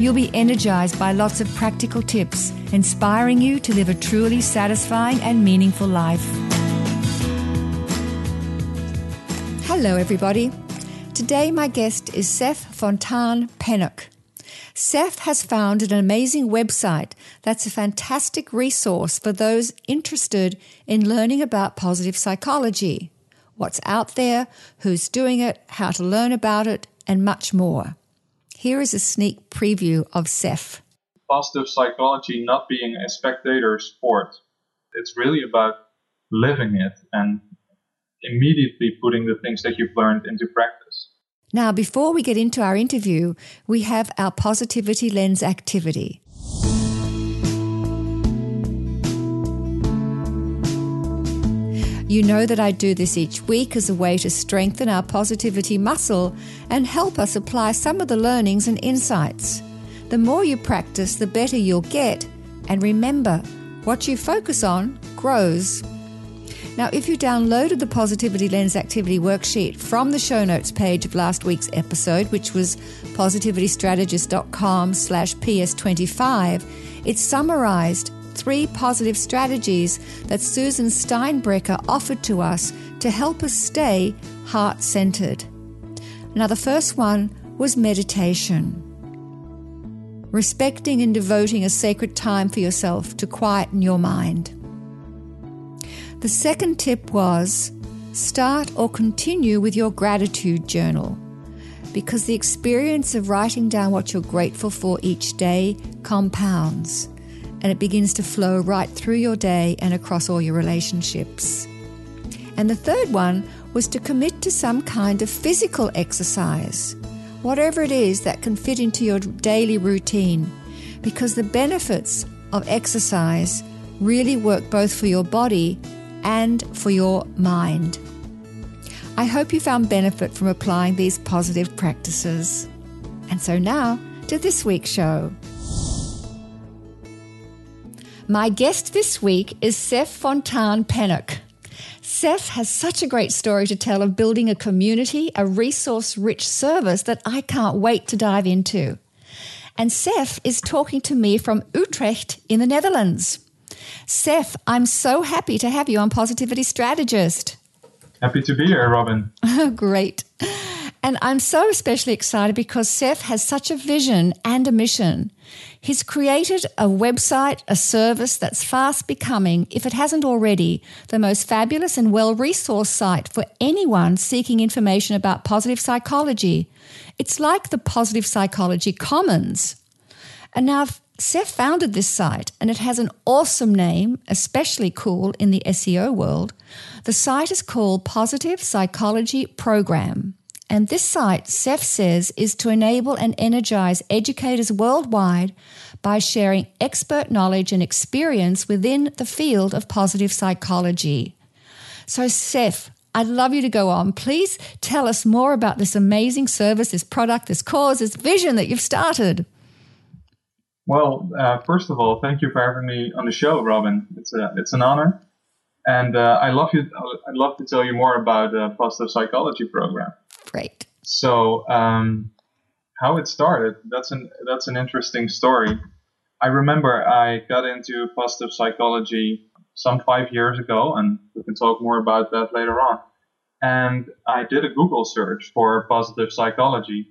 You'll be energized by lots of practical tips, inspiring you to live a truly satisfying and meaningful life. Hello, everybody. Today, my guest is Seph Fontane Pennock. Seph has founded an amazing website that's a fantastic resource for those interested in learning about positive psychology, what's out there, who's doing it, how to learn about it, and much more. Here is a sneak preview of Seph. Positive psychology not being a spectator sport. It's really about living it and immediately putting the things that you've learned into practice. Now, before we get into our interview, we have our Positivity Lens activity. You know that I do this each week as a way to strengthen our positivity muscle and help us apply some of the learnings and insights. The more you practice, the better you'll get. And remember, what you focus on grows. Now, if you downloaded the Positivity Lens Activity Worksheet from the show notes page of last week's episode, which was positivitystrategist.com slash ps25, it's summarized three positive strategies that Susan Steinbrecher offered to us to help us stay heart centered. Now, the first one was meditation. Respecting and devoting a sacred time for yourself to quieten your mind. The second tip was start or continue with your gratitude journal because the experience of writing down what you're grateful for each day compounds and it begins to flow right through your day and across all your relationships. And the third one was to commit to some kind of physical exercise, whatever it is that can fit into your daily routine, because the benefits of exercise really work both for your body and for your mind. I hope you found benefit from applying these positive practices. And so now to this week's show. My guest this week is Seph Fontane Pennock. Seph has such a great story to tell of building a community, a resource rich service that I can't wait to dive into. And Seph is talking to me from Utrecht in the Netherlands. Seph, I'm so happy to have you on Positivity Strategist. Happy to be here, Robyn. Great. And I'm so especially excited because Seph has such a vision and a mission. He's created a website, a service that's fast becoming, if it hasn't already, the most fabulous and well resourced site for anyone seeking information about positive psychology. It's like the Positive Psychology Commons. And now Seph founded this site and it has an awesome name, especially cool in the SEO world. The site is called Positive Psychology Program. And this site, Seph says, is to enable and energize educators worldwide by sharing expert knowledge and experience within the field of positive psychology. So, Seph, I'd love you to go on. Please tell us more about this amazing service, this product, this cause, this vision that you've started. Well, uh, first of all, thank you for having me on the show, Robyn. It's a, it's an honor, and uh, I love you. I'd love to tell you more about the positive psychology program. So, um, how it started, that's an, that's an interesting story. I remember I got into positive psychology some five years ago, and we can talk more about that later on. And I did a Google search for positive psychology.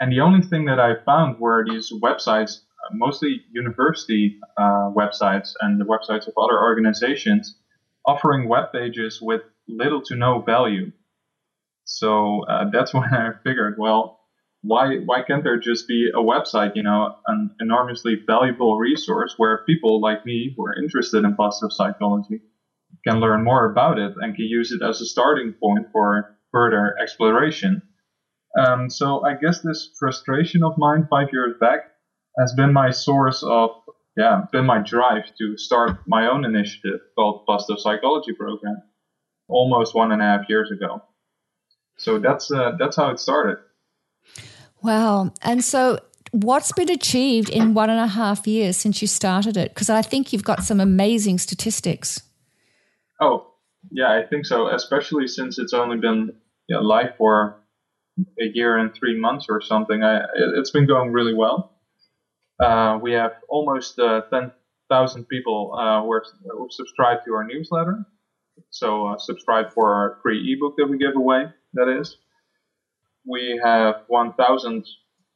And the only thing that I found were these websites, mostly university uh, websites and the websites of other organizations, offering web pages with little to no value. So uh, that's when I figured, well, why why can't there just be a website, you know, an enormously valuable resource where people like me who are interested in positive psychology can learn more about it and can use it as a starting point for further exploration. Um, so I guess this frustration of mine five years back has been my source of yeah, been my drive to start my own initiative called Positive Psychology Program almost one and a half years ago. So that's uh, that's how it started. Wow! And so, what's been achieved in one and a half years since you started it? Because I think you've got some amazing statistics. Oh, yeah, I think so. Especially since it's only been you know, live for a year and three months or something. I, it's been going really well. Uh, we have almost uh, 10,000 people uh, who, are, who subscribe to our newsletter. So uh, subscribe for our free ebook that we give away, that is. We have 1,000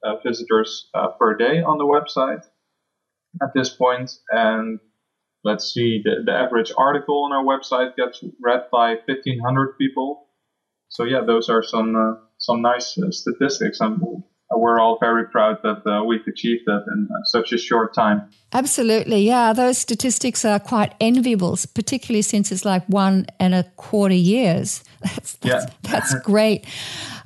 uh, visitors uh, per day on the website at this point, and let's see, the, the average article on our website gets read by 1,500 people. So yeah, those are some uh, some nice uh, statistics. and we're all very proud that uh, we've achieved that in uh, such a short time. Absolutely, yeah. Those statistics are quite enviable, particularly since it's like one and a quarter years. That's that's, yeah. that's great.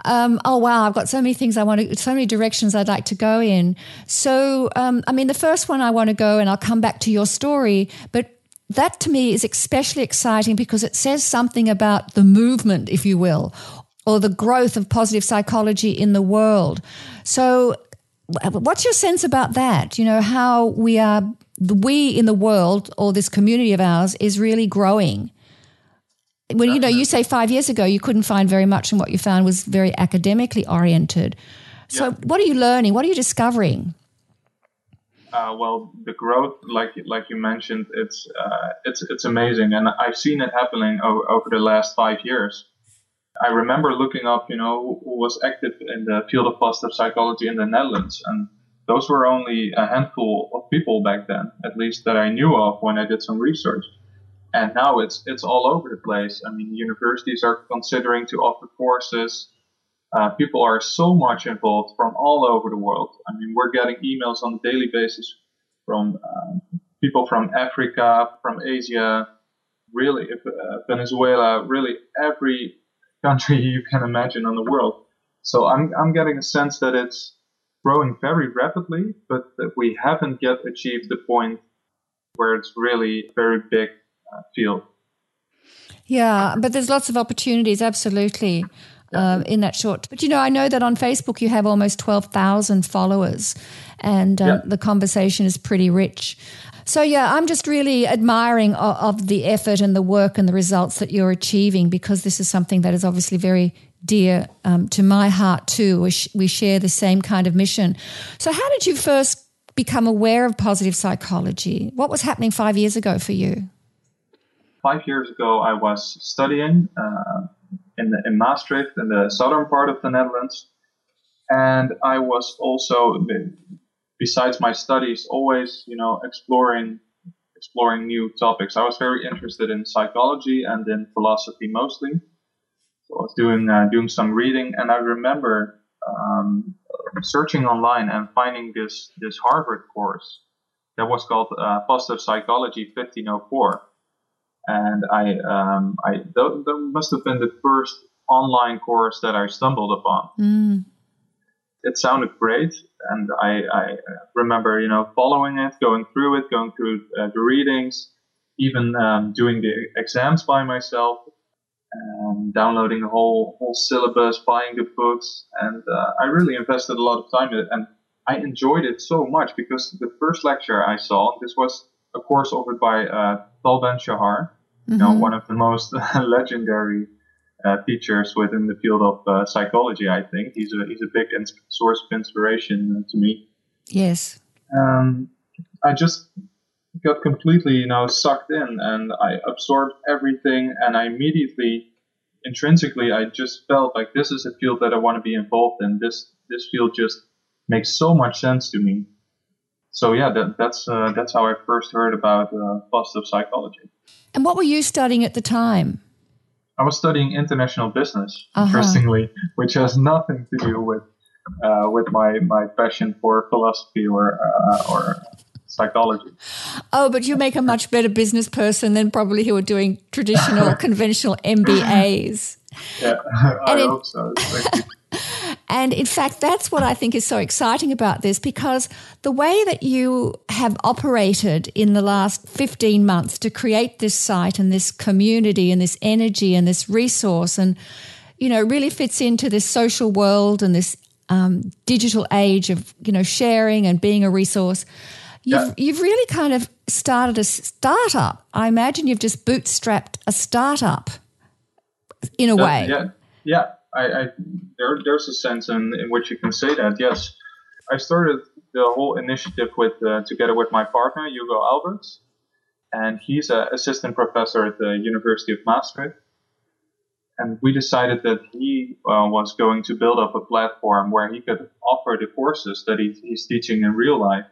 Um, oh wow, I've got so many things I want to, so many directions I'd like to go in. So, um, I mean, the first one I want to go, and I'll come back to your story, but that to me is especially exciting because it says something about the movement, if you will, or the growth of positive psychology in the world. So, what's your sense about that? You know, how we are, we in the world, or this community of ours, is really growing. When you know, you say five years ago you couldn't find very much, and what you found was very academically oriented. So, yeah. what are you learning? What are you discovering? Uh, well, the growth, like like you mentioned, it's uh, it's it's amazing, and I've seen it happening over, over the last five years. I remember looking up, you know, who was active in the field of positive psychology in the Netherlands, and those were only a handful of people back then, at least that I knew of when I did some research. And now it's it's all over the place. I mean, universities are considering to offer courses uh, people are so much involved from all over the world. I mean, we're getting emails on a daily basis from um, people from Africa, from Asia, really uh, Venezuela, really every country you can imagine on the world. So I'm I'm getting a sense that it's growing very rapidly, but that we haven't yet achieved the point where it's really a very big uh, field. Yeah, but there's lots of opportunities, absolutely uh, in that short. But you know, I know that on Facebook you have almost 12,000 followers and yeah. the conversation is pretty rich. So, yeah, I'm just really admiring of, of, the effort and the work and the results that you're achieving because this is something that is obviously very dear um, to my heart too. We, sh- we share the same kind of mission. So, how did you first become aware of positive psychology? What was happening five years ago for you? Five years ago, I was studying uh, in, in Maastricht, in the southern part of the Netherlands. And I was also, besides my studies, always, you know, exploring exploring new topics. I was very interested in psychology and in philosophy mostly. So I was doing uh, doing some reading, and I remember um, searching online and finding this this Harvard course that was called uh, Positive Psychology 1504 and I, um, I that, that, must have been the first online course that I stumbled upon. Mm. It sounded great, and I, I, remember, you know, following it, going through it, going through uh, the readings, even um, doing the exams by myself, and downloading the whole whole syllabus, buying the books, and uh, I really invested a lot of time in it, and I enjoyed it so much because the first lecture I saw, this was a course offered by uh, Tal Ben Shahar, mm-hmm. you know, mm-hmm. one of the most legendary uh, teachers within the field of uh, psychology. I think he's a he's a big ins- source of inspiration uh, to me. Yes. Um, I just got completely, you know, sucked in, and I absorbed everything, and I immediately, intrinsically, I just felt like this is a field that I want to be involved in. This this field just makes so much sense to me so yeah, that, that's uh, that's how I first heard about uh, positive psychology. And what were you studying at the time? I was studying international business, uh-huh. interestingly, which has nothing to do with uh, with my, my passion for philosophy or uh, or psychology. Oh, but you make a much better business person than probably who are doing traditional, conventional MBAs. Yeah, I and hope so. And in fact, that's what I think is so exciting about this because the way that you have operated in the last 15 months to create this site and this community and this energy and this resource and, you know, really fits into this social world and this um, digital age of, you know, sharing and being a resource. You've, yeah. you've really kind of started a startup. I imagine you've just bootstrapped a startup in a way. Yeah, yeah. I, I there, there's a sense in, in which you can say that. Yes, I started the whole initiative with uh, together with my partner Hugo Alberts, and he's an assistant professor at the University of Maastricht. And we decided that he uh, was going to build up a platform where he could offer the courses that he, he's teaching in real life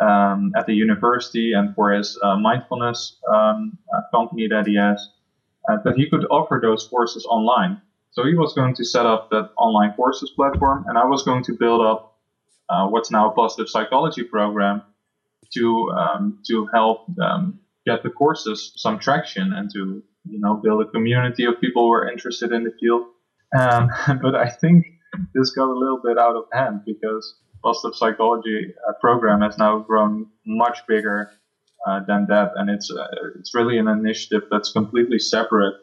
um, at the university and for his uh, mindfulness um, uh, company that he has, uh, that he could offer those courses online. So he was going to set up that online courses platform, and I was going to build up uh, what's now a positive psychology program to um, to help um, get the courses some traction and to you know build a community of people who are interested in the field. Um, but I think this got a little bit out of hand because positive psychology uh, program has now grown much bigger uh, than that, and it's uh, it's really an initiative that's completely separate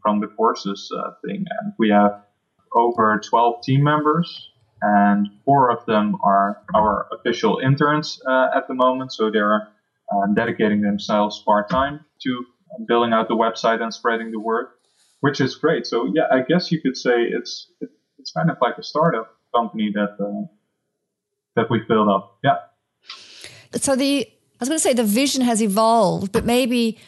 from the courses uh, thing. And we have over 12 team members, and four of them are our official interns uh, at the moment. So they're uh, dedicating themselves part time to building out the website and spreading the word, which is great. So yeah, I guess you could say it's it's kind of like a startup company that uh, that we built up. Yeah. So the I was going to say the vision has evolved, but maybe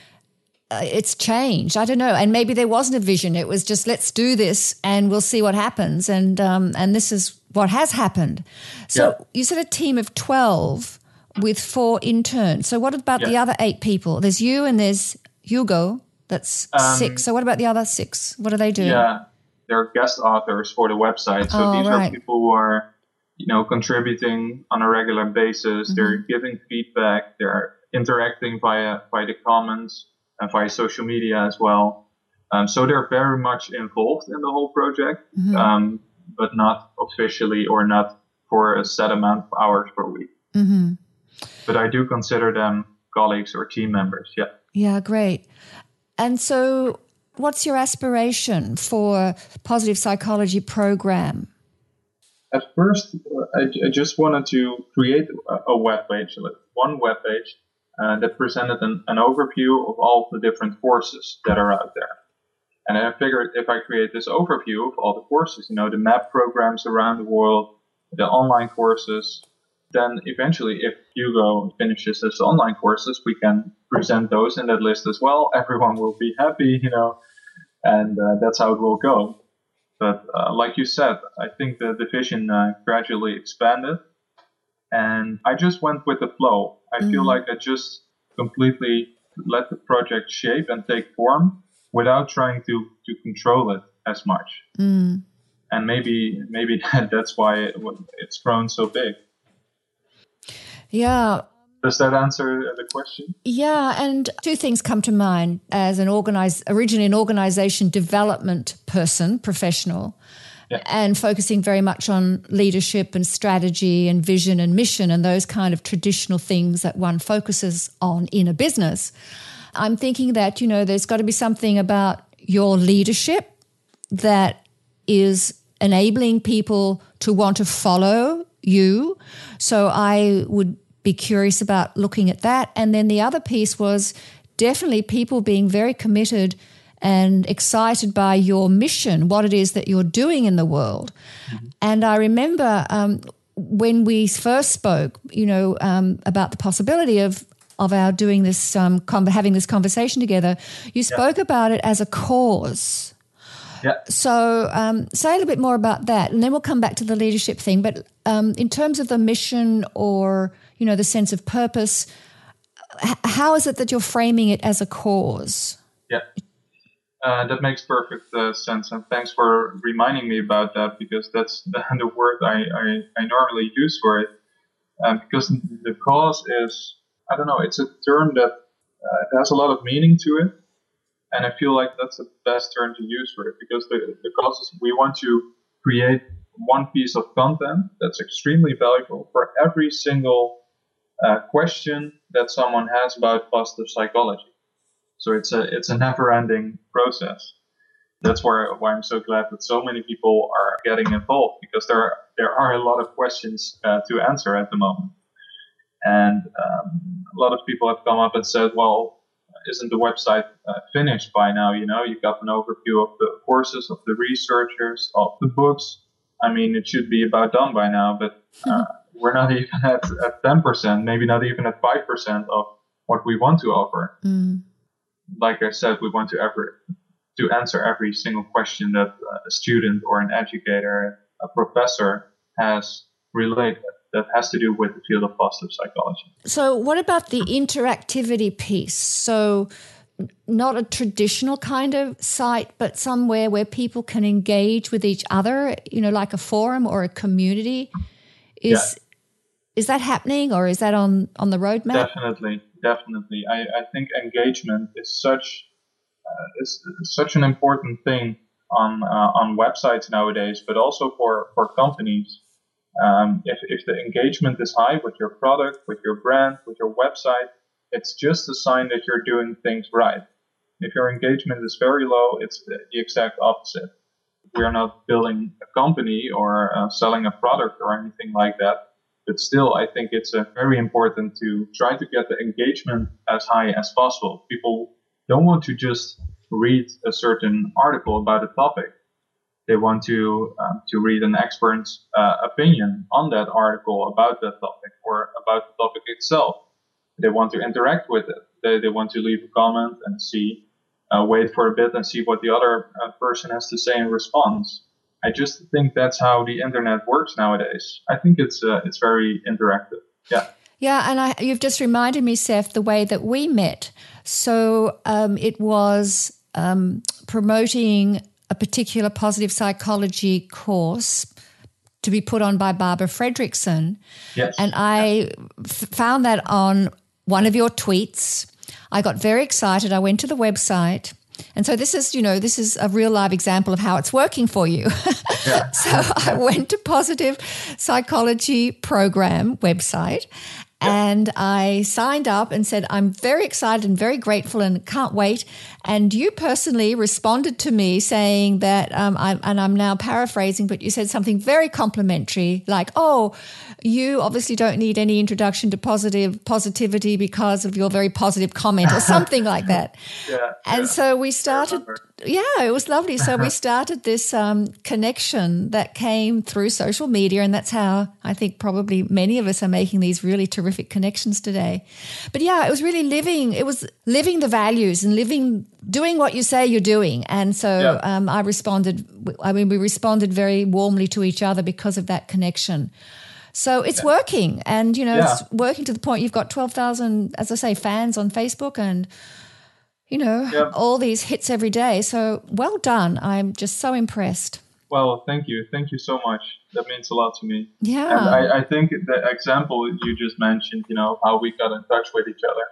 uh, it's changed. I don't know. And maybe there wasn't a vision. It was just let's do this and we'll see what happens. And um, and this is what has happened. So yeah. you said a team of twelve with four interns. So what about yeah. the other eight people? There's you and there's Hugo. That's um, six. So what about the other six? What do they do? Yeah, they're guest authors for the website. So oh, these right. are people who are you know contributing on a regular basis. Mm-hmm. They're giving feedback. They're interacting via via the comments and via social media as well. Um, so they're very much involved in the whole project, mm-hmm. um, but not officially or not for a set amount of hours per week. Mm-hmm. But I do consider them colleagues or team members. Yeah. Yeah, great. And so, what's your aspiration for positive psychology program? At first, I, I just wanted to create a, a web page, one web page uh, that presented an, an, overview of all the different courses that are out there. And I figured if I create this overview of all the courses, you know, the MAPP programs around the world, the online courses, then eventually if Hugo finishes his online courses, we can present those in that list as well. Everyone will be happy, you know, and uh, that's how it will go. But uh, like you said, I think the division uh, gradually expanded and I just went with the flow. I mm. feel like I just completely let the project shape and take form without trying to to control it as much. Mm. And maybe maybe that's why it, it's grown so big. Yeah. Does that answer the question? Yeah, and two things come to mind as an organized, originally an organization development person, professional and focusing very much on leadership and strategy and vision and mission and those kind of traditional things that one focuses on in a business. I'm thinking that, you know, there's got to be something about your leadership that is enabling people to want to follow you. So I would be curious about looking at that. And then the other piece was definitely people being very committed and excited by your mission, what it is that you're doing in the world. Mm-hmm. And I remember um, when we first spoke, you know, um, about the possibility of of our doing this, um, having this conversation together, you spoke yeah. about it as a cause. Yeah. So, um, say a little bit more about that, and then we'll come back to the leadership thing. But um, in terms of the mission, or you know, the sense of purpose, h- how is it that you're framing it as a cause? Yeah. Uh, that makes perfect uh, sense, and thanks for reminding me about that because that's the, the word I, I, I, normally use for it. Uh, because the cause is, I don't know, it's a term that uh, has a lot of meaning to it, and I feel like that's the best term to use for it because the, the cause is we want to create one piece of content that's extremely valuable for every single uh, question that someone has about positive psychology. So it's a it's a never-ending process. That's where why I'm so glad that so many people are getting involved because there are, there are a lot of questions uh, to answer at the moment, and um, a lot of people have come up and said, well, isn't the website uh, finished by now? You know, you've got an overview of the courses, of the researchers, of the books. I mean, it should be about done by now, but uh, we're not even at, at 10%, maybe not even at 5% of what we want to offer. Mm. Like I said, we want to ever to answer every single question that a student or an educator, a professor has related that has to do with the field of positive psychology. So, what about the interactivity piece? So, not a traditional kind of site, but somewhere where people can engage with each other, you know, like a forum or a community. Is yeah. is that happening, or is that on on the roadmap? Definitely, definitely. I, I think engagement is such uh, is such an important thing on uh, on websites nowadays, but also for for companies um, if, if the engagement is high with your product, with your brand, with your website, it's just a sign that you're doing things right. If your engagement is very low, it's the exact opposite. We are not building a company or uh, selling a product or anything like that. But still, I think it's uh, very important to try to get the engagement as high as possible. People don't want to just read a certain article about a topic they want to um, to read an expert's uh, opinion on that article about that topic or about the topic itself. They want to interact with it. They, they want to leave a comment and see, uh, wait for a bit and see what the other uh, person has to say in response. I just think that's how the internet works nowadays. I think it's uh, it's very interactive. Yeah. Yeah, and I, you've just reminded me, Seph, the way that we met. So um, it was um, promoting a particular positive psychology course to be put on by Barbara Fredrickson. Yes. And I f- found that on one of your tweets. I got very excited. I went to the website. And so this is, you know, this is a real live example of how it's working for you. Yeah. so I went to Positive Psychology Program website and I signed up and said, I'm very excited and very grateful and can't wait. And you personally responded to me saying that, um, I'm, and I'm now paraphrasing, but you said something very complimentary, like, "Oh, you obviously don't need any introduction to positive positivity because of your very positive comment," or something like that. Yeah, and yeah. so we started yeah, it was lovely. So we started this um, connection that came through social media, and that's how I think probably many of us are making these really terrific connections today. But yeah, it was really living. It was living the values and living, doing what you say you're doing. And so yeah. um, I responded. I mean, we responded very warmly to each other because of that connection. So it's yeah. working, and you know, yeah. it's working to the point you've got twelve thousand, as I say, fans on Facebook and you know, yep. all these hits every day. So well done. I'm just so impressed. Well, thank you. Thank you so much. That means a lot to me. Yeah. And I, I think the example you just mentioned, you know, how we got in touch with each other,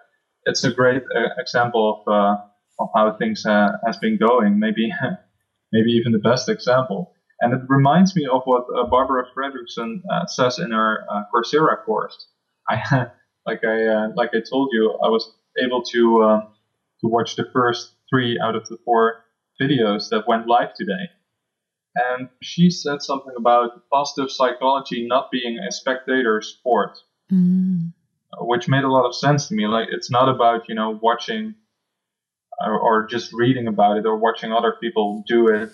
it's a great uh, example of, uh, of how things uh, has been going. Maybe, maybe even the best example. And it reminds me of what uh, Barbara Fredrickson uh, says in her uh, Coursera course. I, like I, like I told you, I was able to, to watch the first three out of the four videos that went live today. And she said something about positive psychology not being a spectator sport, mm. which made a lot of sense to me. Like, it's not about, you know, watching or, or just reading about it or watching other people do it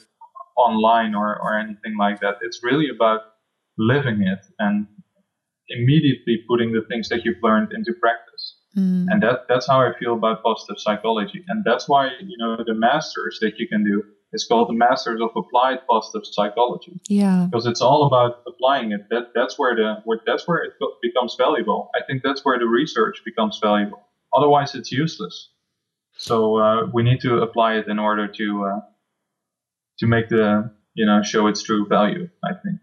online or, or anything like that. It's really about living it and immediately putting the things that you've learned into practice. Mm. And that, that's how I feel about positive psychology. And that's why, you know, the masters that you can do is called the masters of applied positive psychology. Yeah. Because it's all about applying it. That, that's where the, where, that's where it becomes valuable. I think that's where the research becomes valuable. Otherwise it's useless. So, uh, we need to apply it in order to, uh, to make the, you know, show its true value, I think.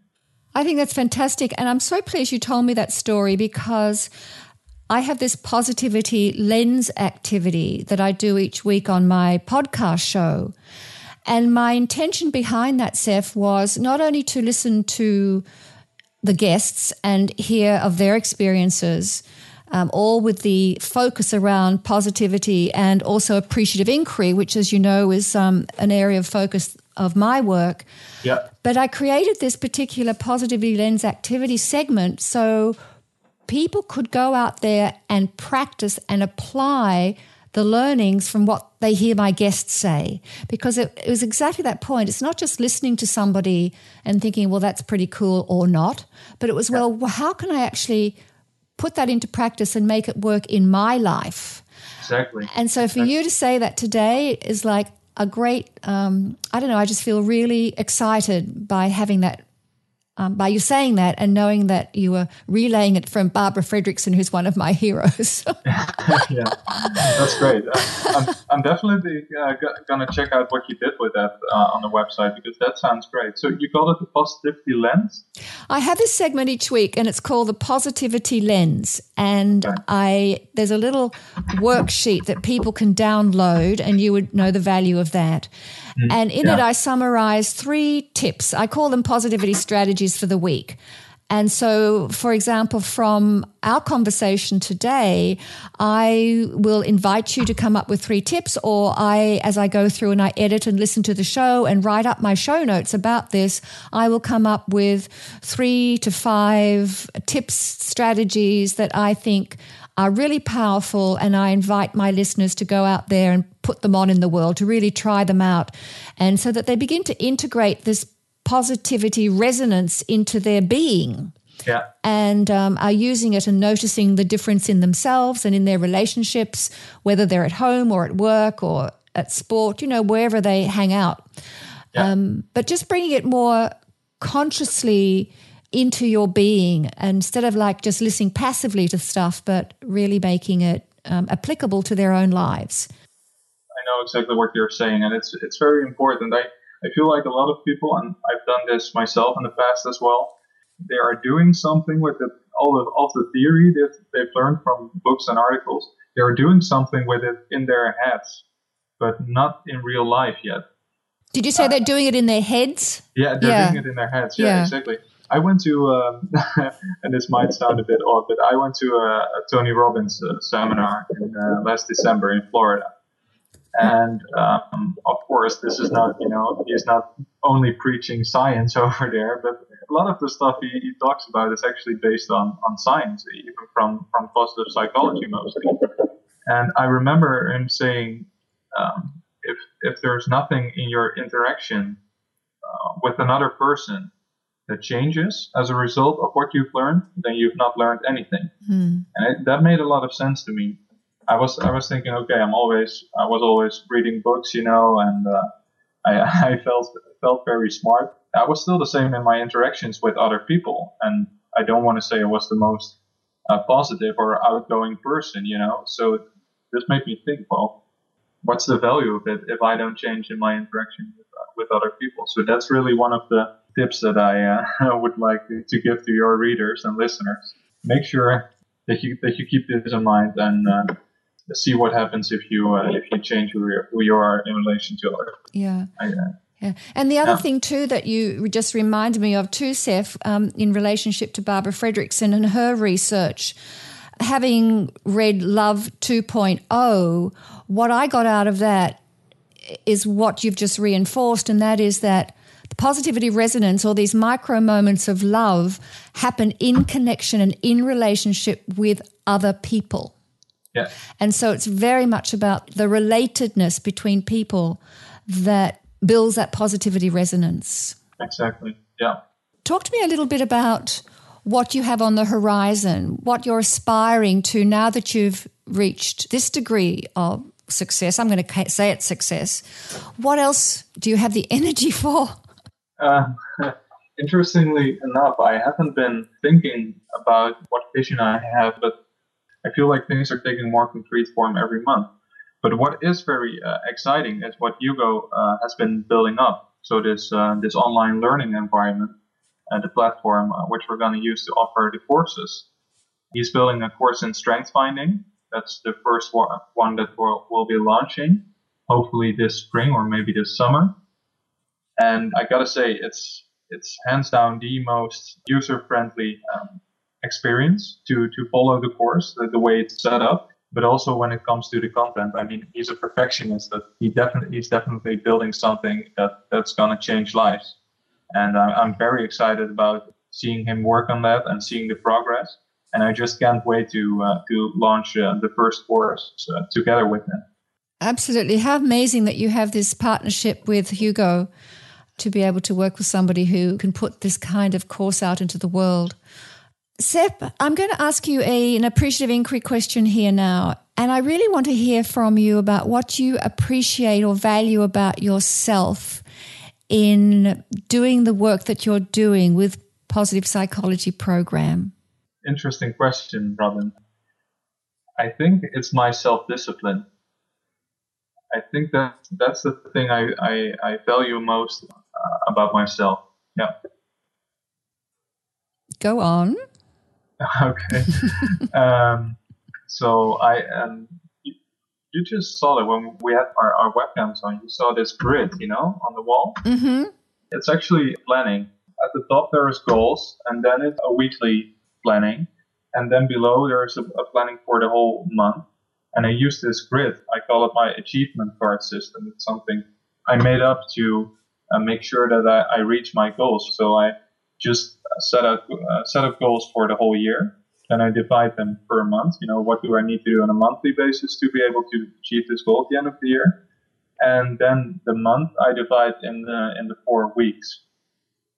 I think that's fantastic. And I'm so pleased you told me that story because I have this positivity lens activity that I do each week on my podcast show. And my intention behind that, Seph, was not only to listen to the guests and hear of their experiences, um, all with the focus around positivity and also appreciative inquiry, which, as you know, is um, an area of focus of my work. Yeah. But I created this particular positivity lens activity segment so people could go out there and practice and apply the learnings from what they hear my guests say. Because it, it, was exactly that point. It's not just listening to somebody and thinking, well, that's pretty cool or not, but it was, well, how can I actually put that into practice and make it work in my life? Exactly. And so for exactly. you to say that today is like a great, um, I don't know, I just feel really excited by having that um, by you saying that and knowing that you were relaying it from Barbara Fredrickson, who's one of my heroes. yeah, that's great. I'm, I'm definitely uh, going to check out what you did with that uh, on the website because that sounds great. So you call it the positivity lens? I have this segment each week and it's called the positivity lens. And okay. I there's a little worksheet that people can download and you would know the value of that. Mm, and in yeah. it, I summarize three tips. I call them positivity strategies for the week. And so, for example, from our conversation today, I will invite you to come up with three tips, or I, as I go through and I edit and listen to the show and write up my show notes about this, I will come up with three to five tips, strategies that I think are really powerful. And I invite my listeners to go out there and put them on in the world, to really try them out. And so that they begin to integrate this positivity resonance into their being. Yeah. And um, are using it and noticing the difference in themselves and in their relationships, whether they're at home or at work or at sport, you know, wherever they hang out. Yeah. Um, but just bringing it more consciously into your being instead of like just listening passively to stuff, but really making it um, applicable to their own lives. I know exactly what you're saying, and it's it's very important. I, I feel like a lot of people, and I've done this myself in the past as well, they are doing something with the, all of, all the theory that they've learned from books and articles. They are doing something with it in their heads, but not in real life yet. Did you say uh, they're doing it in their heads? Yeah, they're yeah. doing it in their heads. Yeah, yeah. exactly. I went to, um, and this might sound a bit odd, but I went to a, a Tony Robbins uh, seminar in uh, last December in Florida. And um, of course, this is not, you know, he's not only preaching science over there, but a lot of the stuff he, he talks about is actually based on, on science, even from, from positive psychology mostly. And I remember him saying, um, if, if there's nothing in your interaction uh, with another person that changes as a result of what you've learned, then you've not learned anything. Mm. And it, that made a lot of sense to me. I was I was thinking, okay, I'm always I was always reading books, you know, and uh, I, I felt felt very smart. I was still the same in my interactions with other people, and I don't want to say I was the most uh, positive or outgoing person, you know. So this made me think, well, what's the value of it if I don't change in my interaction with, uh, with other people? So that's really one of the tips that I uh, would like to give to your readers and listeners. Make sure that you that you keep this in mind and uh, see what happens if you uh, if you change who, who you are in relation to others. Yeah. I, uh, yeah. And the other yeah. thing too that you just reminded me of too, Seph, um, in relationship to Barbara Fredrickson and her research, having read Love 2.0, what I got out of that is what you've just reinforced, and that is that positivity resonance or these micro moments of love happen in connection and in relationship with other people. Yeah. And so it's very much about the relatedness between people that builds that positivity resonance. Exactly. Yeah. Talk to me a little bit about what you have on the horizon, what you're aspiring to now that you've reached this degree of success. I'm going to say it's success. What else do you have the energy for? Uh, interestingly enough, I haven't been thinking about what vision I have, but I feel like things are taking more concrete form every month. But what is very uh, exciting is what Hugo uh, has been building up. So this uh, this online learning environment, and the platform uh, which we're going to use to offer the courses. He's building a course in strength finding. That's the first one that we'll, we'll be launching, hopefully this spring or maybe this summer. And I gotta say, it's it's hands down the most user friendly um, experience to to follow the course, the, the way it's set up. But also when it comes to the content i mean he's a perfectionist that he definitely he's definitely building something that that's to change lives. And I'm, I'm very excited about seeing him work on that and seeing the progress. And i just can't wait to uh, to launch uh, the first course uh, together with him. Absolutely. How amazing that you have this partnership with hugo to be able to work with somebody who can put this kind of course out into the world Seph, I'm going to ask you a, an appreciative inquiry question here now. And I really want to hear from you about what you appreciate or value about yourself in doing the work that you're doing with Positive Psychology Program. Interesting question, Robyn. I think it's my self discipline. I think that that's the thing I, I, I value most about myself. Yeah. Go on. okay. um, so I um, you, you, just saw it when we had our, our webcams on. You saw this grid, you know, on the wall. Mm-hmm. It's actually planning. At the top there is goals, and then it's a weekly planning, and then below there is a, a planning for the whole month. And I use this grid. I call it my achievement card system. It's something I made up to uh, make sure that I, I reach my goals. So I just set up uh, set up goals for the whole year. Then I divide them per month. You know, what do I need to do on a monthly basis to be able to achieve this goal at the end of the year? And then the month I divide in the in the four weeks.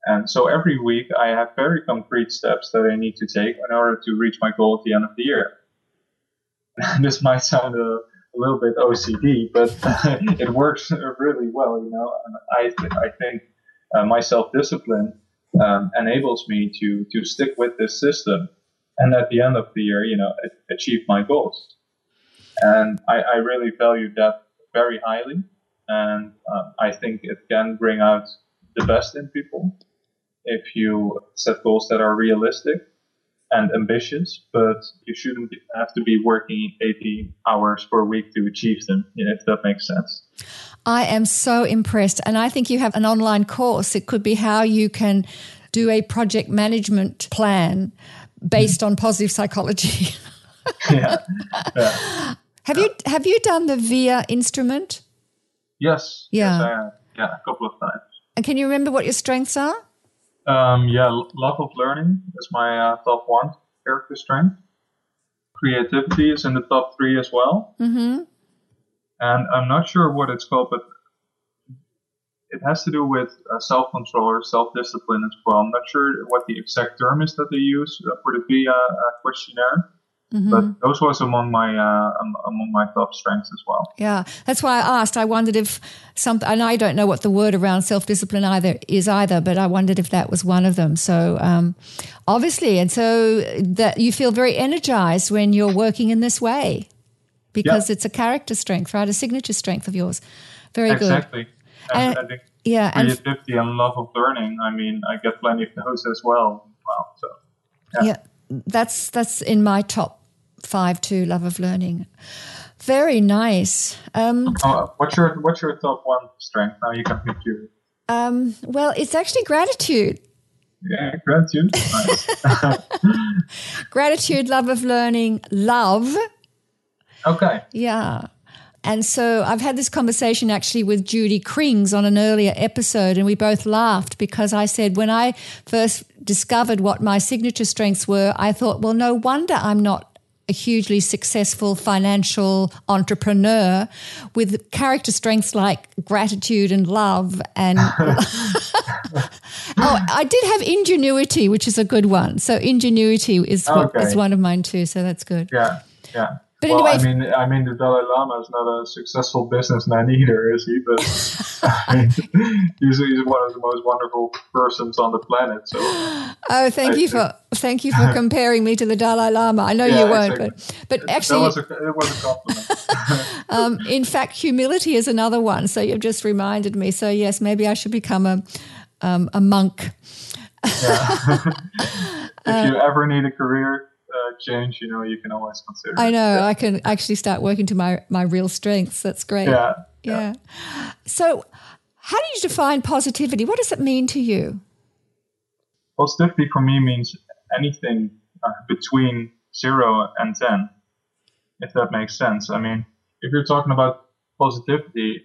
And so every week I have very concrete steps that I need to take in order to reach my goal at the end of the year. this might sound a, a little bit OCD, but it works really well. You know, I th- I think uh, my self discipline um, enables me to to stick with this system, and at the end of the year, you know, achieve my goals. And I, I really value that very highly, and uh, I think it can bring out the best in people if you set goals that are realistic and ambitious, but you shouldn't have to be working 80 hours per week to achieve them, if that makes sense. I am so impressed. And I think you have an online course. It could be how you can do a project management plan based on positive psychology. yeah. yeah. Have you have you done the VIA instrument? Yes. Yeah. Yes, yeah, a couple of times. And can you remember what your strengths are? Um, yeah, love of learning is my uh, top one character strength. Creativity is in the top three as well. Mm-hmm. And I'm not sure what it's called, but it has to do with uh, self-control or self-discipline as well. I'm not sure what the exact term is that they use uh, for the VIA uh, questionnaire. Mm-hmm. But those was among my uh, among my top strengths as well. Yeah, that's why I asked. I wondered if some, and I don't know what the word around self discipline either is either, but I wondered if that was one of them. So um, obviously, and so that you feel very energized when you're working in this way because yeah. it's a character strength, right? A signature strength of yours. Very exactly. good. Exactly. Yeah, creativity and, and love of learning. I mean, I get plenty of those as well. Wow. So yeah. yeah, that's that's in my top five to love of learning. Very nice. Um, uh, what's your what's your top one strength? Now you can pick you. Um, well, it's actually gratitude. Yeah, gratitude. Nice. gratitude, love of learning, love. Okay. Yeah. And so I've had this conversation actually with Judy Krings on an earlier episode, and we both laughed because I said, when I first discovered what my signature strengths were, I thought, well, no wonder I'm not a hugely successful financial entrepreneur with character strengths like gratitude and love and oh i did have ingenuity which is a good one. So ingenuity is, okay. is one of mine too so that's good. Yeah yeah but well, anyway, I mean, I mean, the Dalai Lama is not a successful businessman either, is he? But I mean, he's, he's one of the most wonderful persons on the planet. So, oh, thank I, you for thank you for comparing me to the Dalai Lama. I know yeah, you won't, exactly. but but actually, was a, it was a compliment. um, in fact, humility is another one. So you've just reminded me. So yes, maybe I should become a um, a monk. yeah. if you ever need a career uh, change, you know, you can always consider. I know. I can actually start working to my my real strengths. That's great. Yeah, yeah. yeah. So, How do you define positivity? What does it mean to you? Positivity for me means anything uh, between zero and 10, if that makes sense. I mean, if you're talking about positivity,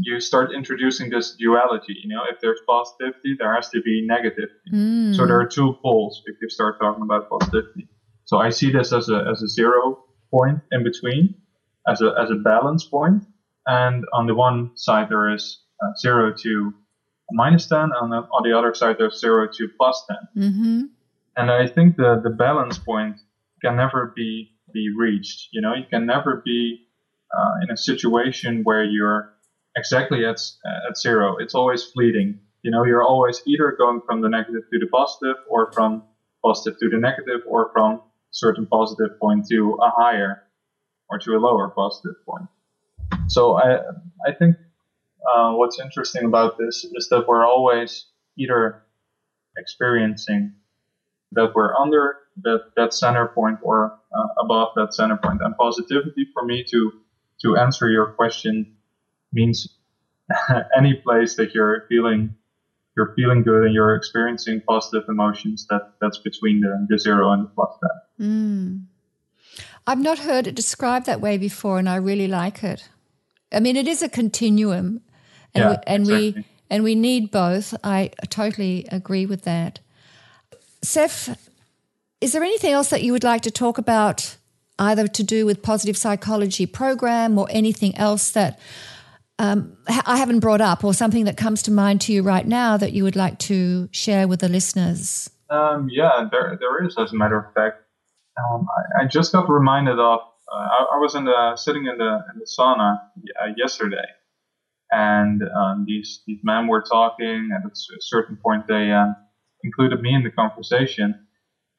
you start introducing this duality. You know, if there's positivity, there has to be negativity. Mm. So there are two poles if you start talking about positivity. So I see this as a as a zero point in between, as a as a balance point. And on the one side there is uh, zero to minus ten, and on the other side there's zero to plus 10 mm-hmm. And I think the the balance point can never be be reached. You know, you can never be uh, in a situation where you're exactly at at zero. It's always fleeting. You know, you're always either going from the negative to the positive, or from positive to the negative, or from certain positive point to a higher or to a lower positive point. So I I think uh, what's interesting about this is that we're always either experiencing that we're under that, that center point or uh, above that center point. And positivity for me to to answer your question means any place that you're feeling you're feeling good and you're experiencing positive emotions that that's between the, the zero and the plus that. Mm. I've not heard it described that way before, and I really like it. I mean, it is a continuum, and yeah, we, and exactly. we and we need both. I totally agree with that. Seph, is there anything else that you would like to talk about, either to do with positive psychology program or anything else that um, I haven't brought up, or something that comes to mind to you right now that you would like to share with the listeners? Um, yeah, there, there is, as a matter of fact. Um, I, I, just got reminded of. Uh, I, I, was in the sitting in the in the sauna uh, yesterday, and um, these these men were talking. At a certain point, they uh, included me in the conversation,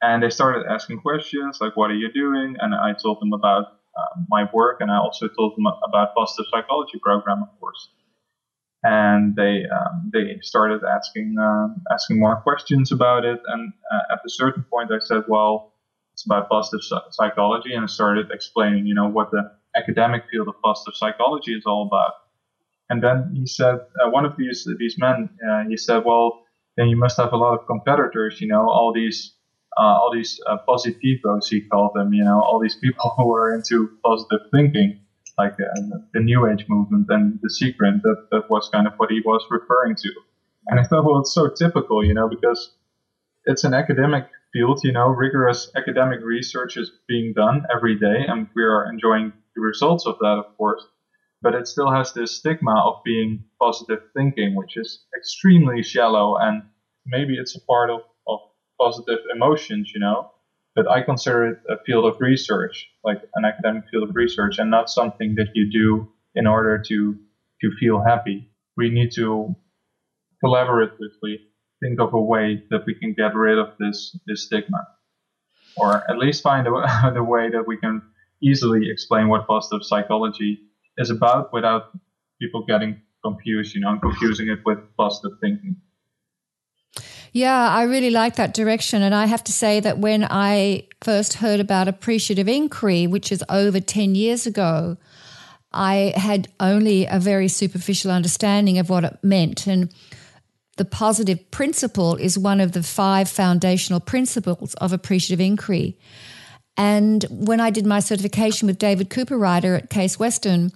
and they started asking questions like, "What are you doing?" And I told them about uh, my work, and I also told them about positive psychology program, of course. And they um, they started asking uh, asking more questions about it. And uh, at a certain point, I said, "Well, it's about positive psychology," and I started explaining, you know, what the academic field of positive psychology is all about. And then he said, uh, one of these these men, uh, he said, "Well, then you must have a lot of competitors, you know, all these all these uh, positivos, he called them, you know, all these people who were into positive thinking, like uh, the New Age movement and the secret. That, that was kind of what he was referring to. And I thought, well, it's so typical, you know, because it's an academic field, you know, rigorous academic research is being done every day, and we are enjoying the results of that, of course. But it still has this stigma of being positive thinking, which is extremely shallow, and maybe it's a part of positive emotions, you know. But I consider it a field of research, like an academic field of research, and not something that you do in order to to feel happy. We need to collaboratively think of a way that we can get rid of this this stigma, or at least find a, a way that we can easily explain what positive psychology is about without people getting confused, you know, and confusing it with positive thinking. Yeah, I really like that direction. And I have to say that when I first heard about appreciative inquiry, which is over 10 years ago, I had only a very superficial understanding of what it meant. And the positive principle is one of the five foundational principles of appreciative inquiry. And when I did my certification with David Cooperrider at Case Western,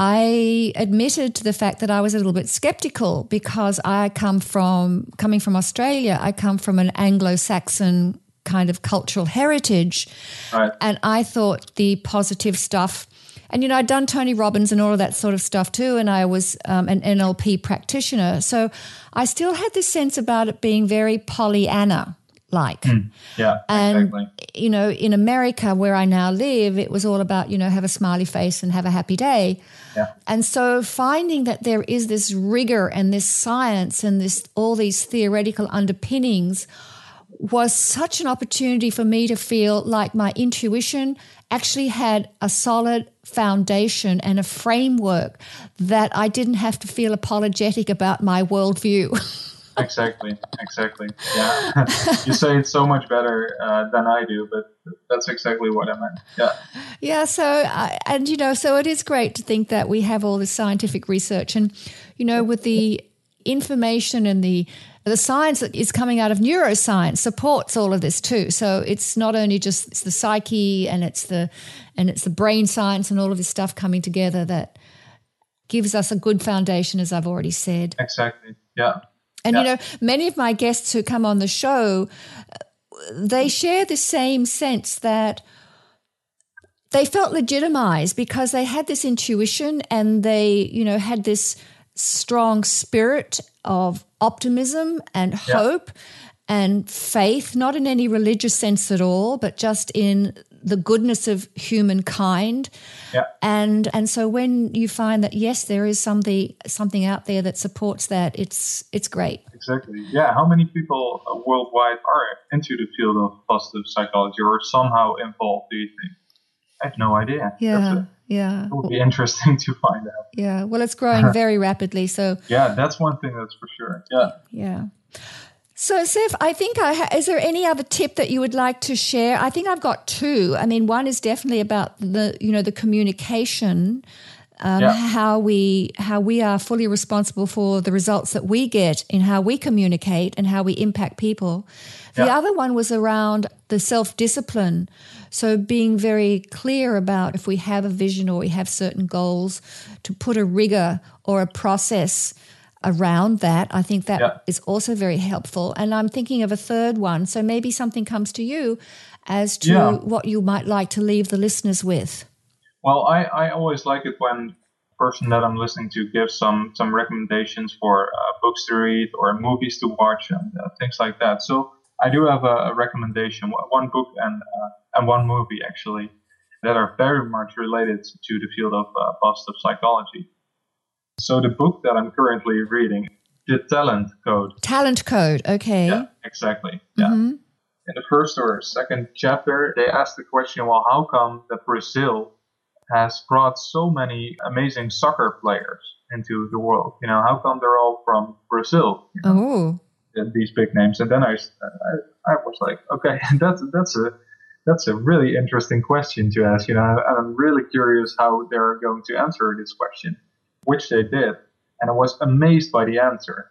I admitted to the fact that I was a little bit skeptical because I come from coming from Australia. I come from an Anglo-Saxon kind of cultural heritage, right. and I thought the positive stuff. And you know, I'd done Tony Robbins and all of that sort of stuff too, and I was um, an NLP practitioner, so I still had this sense about it being very Pollyanna like. Mm, yeah, and exactly. you know, in America where I now live, it was all about you know have a smiley face and have a happy day. Yeah. And so finding that there is this rigor and this science and this all these theoretical underpinnings was such an opportunity for me to feel like my intuition actually had a solid foundation and a framework that I didn't have to feel apologetic about my worldview. exactly, exactly. Yeah, you say it so much better uh, than I do, but that's exactly what I meant. Yeah. Yeah. So, uh, and you know, so it is great to think that we have all this scientific research, and you know, with the information and the the science that is coming out of neuroscience supports all of this too. So it's not only just it's the psyche and it's the and it's the brain science and all of this stuff coming together that gives us a good foundation, as I've already said. Exactly. Yeah. And yeah. you know, many of my guests who come on the show, they share the same sense that they felt legitimized because they had this intuition and they, you know, had this strong spirit of optimism and hope yeah. and faith, not in any religious sense at all, but just in the goodness of humankind. Yeah. And and so when you find that yes, there is something something out there that supports that, it's it's great. Exactly. Yeah. How many people uh, worldwide are into the field of positive psychology or somehow involved? Do you think? I have no idea. Yeah. Yeah. It would be interesting to find out. Yeah. Well, it's growing very rapidly. So, yeah, that's one thing that's for sure. Yeah. Yeah. So, Seph, I think I ha- is there any other tip that you would like to share? I think I've got two. I mean, one is definitely about the you know the communication, um, yeah. how we how we are fully responsible for the results that we get in how we communicate and how we impact people. The yeah. other one was around the self discipline. So, being very clear about if we have a vision or we have certain goals, to put a rigor or a process around that. I think that yeah. is also very helpful. And I'm thinking of a third one. So, maybe something comes to you as to yeah. what you might like to leave the listeners with. Well, I, I always like it when person that I'm listening to gives some some recommendations for uh, books to read or movies to watch and uh, things like that. So I do have a, a recommendation, one book and uh, and one movie actually that are very much related to the field of uh, positive psychology. So the book that I'm currently reading, The Talent Code. Talent Code, okay. Yeah, exactly. Yeah. Mm-hmm. In the first or second chapter, they ask the question, well, how come that Brazil has brought so many amazing soccer players into the world? You know, how come they're all from Brazil? You know? Oh. These big names. And then I, I, I was like, okay, that's, that's a, that's a really interesting question to ask. You know, I'm really curious how they're going to answer this question, which they did, and I was amazed by the answer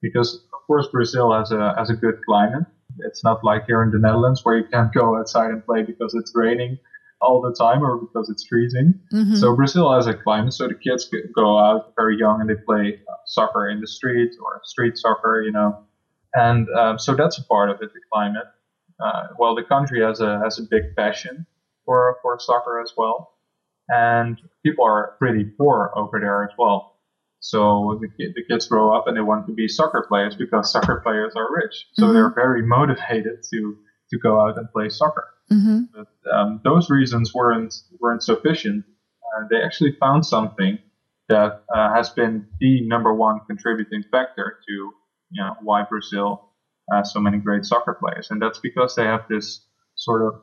because, of course, Brazil has a has a good climate. It's not like here in the Netherlands where you can't go outside and play because it's raining all the time or because it's freezing. Mm-hmm. So Brazil has a climate, so the kids go out very young and they play soccer in the street or street soccer, you know, and um, so that's a part of it, the climate uh, well, the country has a has a big passion for for soccer as well, and people are pretty poor over there as well. So the, the kids grow up and they want to be soccer players because soccer players are rich. So mm-hmm. they're very motivated to to go out and play soccer. Mm-hmm. But um, those reasons weren't weren't sufficient. Uh, they actually found something that uh, has been the number one contributing factor to you know why Brazil has so many great soccer players. And that's because they have this sort of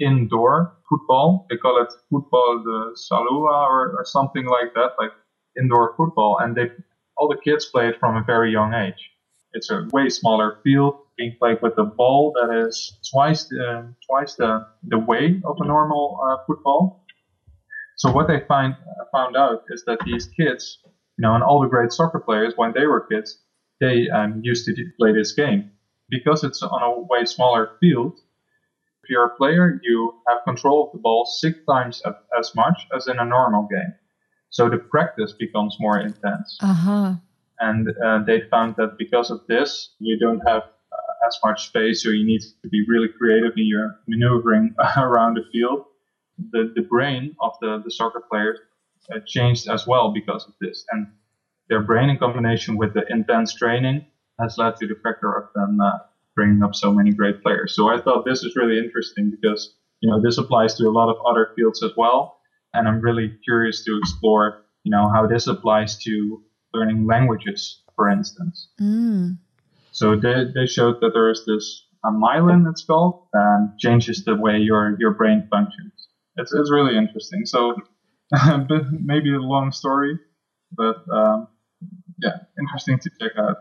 indoor football. They call it football de salua or, or something like that, like indoor football. And they, all the kids play it from a very young age. It's a way smaller field being played with a ball that is twice the, twice the, the weight of a normal uh, football. So what they find uh, found out is that these kids, you know, and all the great soccer players when they were kids, they um, used to play this game because it's on a way smaller field, a player, you have control of the ball six times as much as in a normal game. So the practice becomes more intense. Uh-huh. And uh, they found that because of this, you don't have uh, as much space, so you need to be really creative in your maneuvering around the field. The, the brain of the, the soccer players uh, changed as well because of this. And their brain, in combination with the intense training, has led to the factor of them uh, bringing up so many great players. So I thought this is really interesting because you know this applies to a lot of other fields as well, and I'm really curious to explore you know how this applies to learning languages, for instance. Mm. So they, they showed that there is this a myelin, it's called, and changes the way your your brain functions. It's it's really interesting. So maybe a long story, but um, yeah, interesting to check out.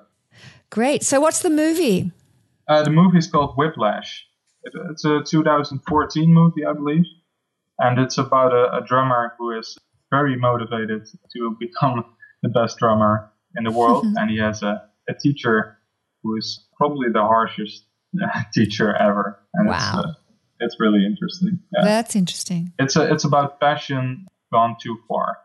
Great. So, what's the movie? Uh, the movie is called Whiplash. It, it's a 2014 movie, I believe, and it's about a, a, drummer who is very motivated to become the best drummer in the world, and he has a, a teacher who is probably the harshest teacher ever. And wow. It's, uh, it's really interesting. Yeah. That's interesting. It's a, it's about passion gone too far.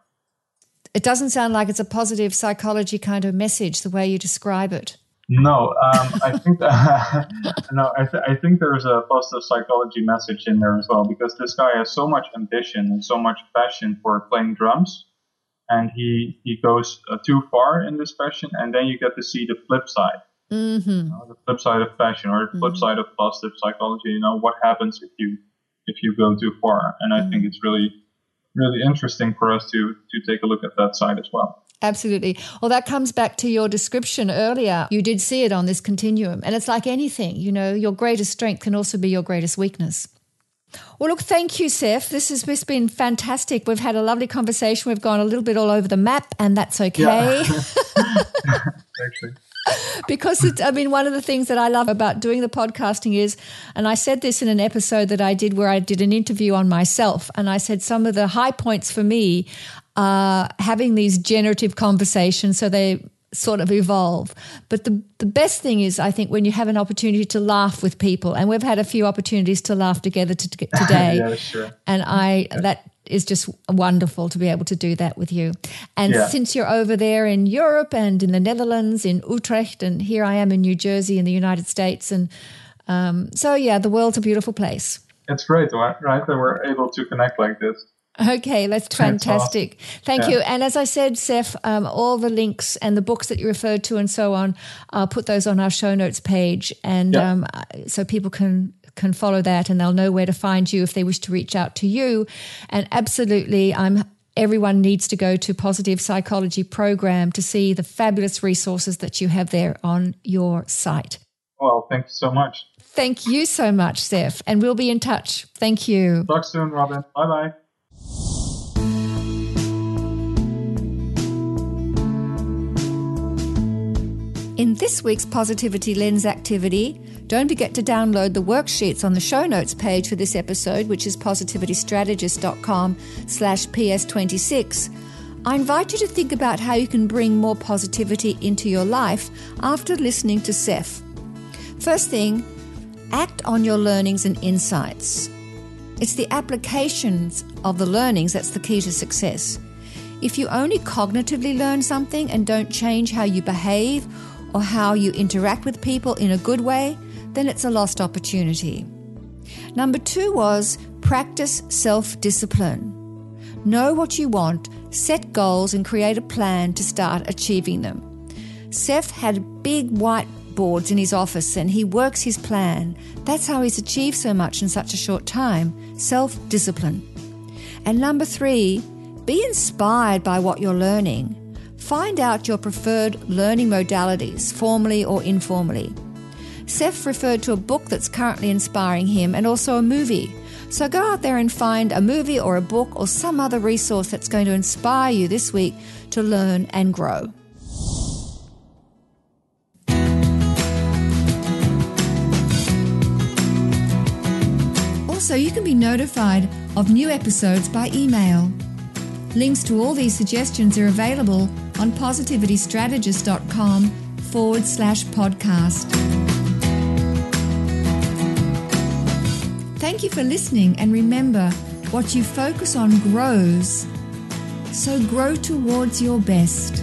It doesn't sound like it's a positive psychology kind of message the way you describe it. No, um, I think that, no, I, th- I think there's a positive psychology message in there as well because this guy has so much ambition and so much passion for playing drums, and he he goes uh, too far in this passion, and then you get to see the flip side, mm-hmm. you know, the flip side of passion or the flip mm-hmm. side of positive psychology. You know what happens if you if you go too far, and I mm-hmm. think it's really really interesting for us to to take a look at that side as well. Absolutely. Well, that comes back to your description earlier. You did see it on this continuum. And it's like anything, you know, your greatest strength can also be your greatest weakness. Well, look, thank you, Seph. This has this been fantastic. We've had a lovely conversation. We've gone a little bit all over the map, and that's okay. Yeah. because it, I mean, one of the things that I love about doing the podcasting is, and I said this in an episode that I did where I did an interview on myself, and I said some of the high points for me are having these generative conversations so they sort of evolve. But the, the best thing is, I think, when you have an opportunity to laugh with people, and we've had a few opportunities to laugh together to, to, today. yeah, sure. And I, that is just wonderful to be able to do that with you. And yeah. since you're over there in Europe and in the Netherlands, in Utrecht, and here I am in New Jersey in the United States. And um, so, yeah, the world's a beautiful place. It's great, right? That we're able to connect like this. Okay, that's fantastic. Thank yeah. you. And as I said, Seph, um, all the links and the books that you referred to and so on, I'll put those on our show notes page, and yeah. um, so people can can follow that and they'll know where to find you if they wish to reach out to you. And absolutely, I'm everyone needs to go to positive psychology program to see the fabulous resources that you have there on your site well thank you so much thank you so much seph and we'll be in touch thank you talk soon robyn bye bye In this week's Positivity Lens activity, don't forget to download the worksheets on the show notes page for this episode, which is positivitystrategist.com slash ps26. I invite you to think about how you can bring more positivity into your life after listening to Seph. First thing, act on your learnings and insights. It's the applications of the learnings that's the key to success. If you only cognitively learn something and don't change how you behave or how you interact with people in a good way, then it's a lost opportunity. Number two was practice self discipline. Know what you want, set goals, and create a plan to start achieving them. Seph had big white boards in his office and he works his plan. That's how he's achieved so much in such a short time self discipline. And number three, be inspired by what you're learning. Find out your preferred learning modalities, formally or informally. Seph referred to a book that's currently inspiring him and also a movie. So go out there and find a movie or a book or some other resource that's going to inspire you this week to learn and grow. Also, you can be notified of new episodes by email. Links to all these suggestions are available on positivitystrategist.com forward slash podcast. Thank you for listening, and remember what you focus on grows. So grow towards your best.